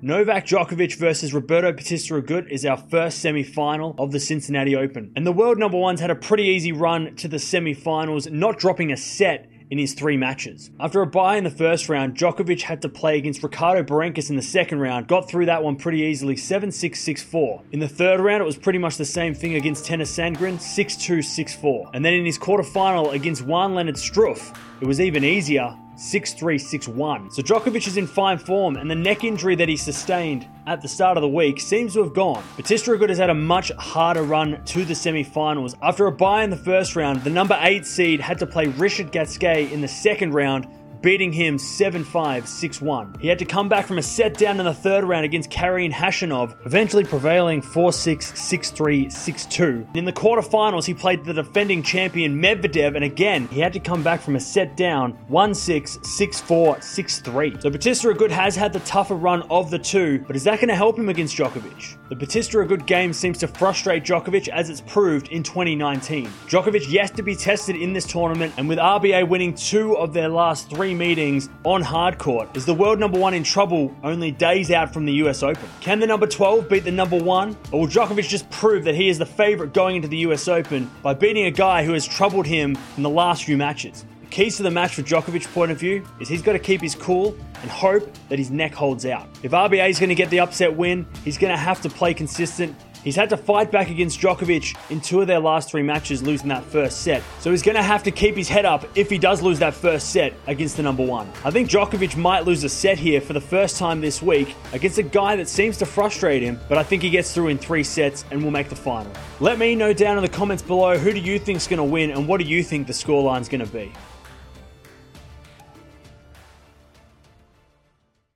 Novak Djokovic versus Roberto Bautista Agut is our first semi-final of the Cincinnati Open. And the world number one's had a pretty easy run to the semi-finals, not dropping a set in his three matches. After a bye in the first round, Djokovic had to play against Ricardo Berankis in the second round, got through that one pretty easily 7 6 6 4. In the third round, it was pretty much the same thing against Tennys Sandgren 6 2 6 4. And then in his quarterfinal against Jan-Lennard Struff, it was even easier 6 3 6 1. So Djokovic is in fine form, and the neck injury that he sustained at the start of the week seems to have gone. Bautista Agut has had a much harder run to the semi finals. After a bye in the first round, the number 8 seed had to play Richard Gasquet in the second round beating him 7 5, 6 1. He had to come back from a set down in the third round against Karen Khachanov, eventually prevailing 4 6, 6 3, 6 2. In the quarterfinals, he played the defending champion Medvedev, and again, he had to come back from a set down 1 6, 6 4, 6 3. So Bautista Agut has had the tougher run of the two, but is that going to help him against Djokovic? The Bautista Agut game seems to frustrate Djokovic as it's proved in 2019. Djokovic yet to be tested in this tournament, and with RBA winning two of their last three three meetings on hard court. Is the world number one in trouble only days out from the US Open? Can the number 12 beat the number one? Or will Djokovic just prove that he is the favourite going into the US Open by beating a guy who has troubled him in the last few matches? The keys to the match from Djokovic's point of view is he's got to keep his cool and hope that his neck holds out. If RBA is going to get the upset win, he's going to have to play consistent He's had to fight back against Djokovic in two of their last three matches, losing that first set. So he's going to have to keep his head up if he does lose that first set against the number one. I think Djokovic might lose a set here for the first time this week against a guy that seems to frustrate him, but I think he gets through in three sets and will make the final. Let me know down in the comments below who do you think's going to win and what do you think the scoreline's going to be.